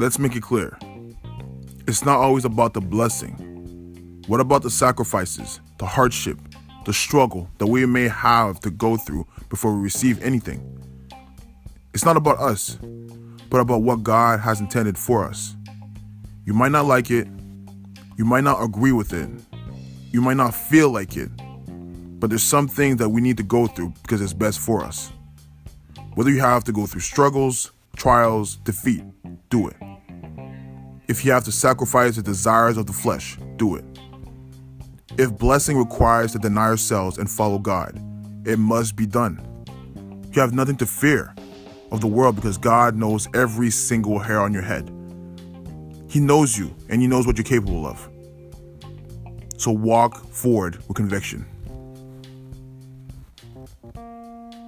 Let's make it clear. It's not always about the blessing. What about the sacrifices, the hardship, the struggle that we may have to go through before we receive anything? It's not about us, but about what God has intended for us. You might not like it, you might not agree with it, you might not feel like it, but there's some things that we need to go through because it's best for us. Whether you have to go through struggles, trials, defeat, do it. If you have to sacrifice the desires of the flesh, do it. If blessing requires to deny ourselves and follow God, it must be done. You have nothing to fear of the world because God knows every single hair on your head. He knows you and He knows what you're capable of. So walk forward with conviction. Thank you.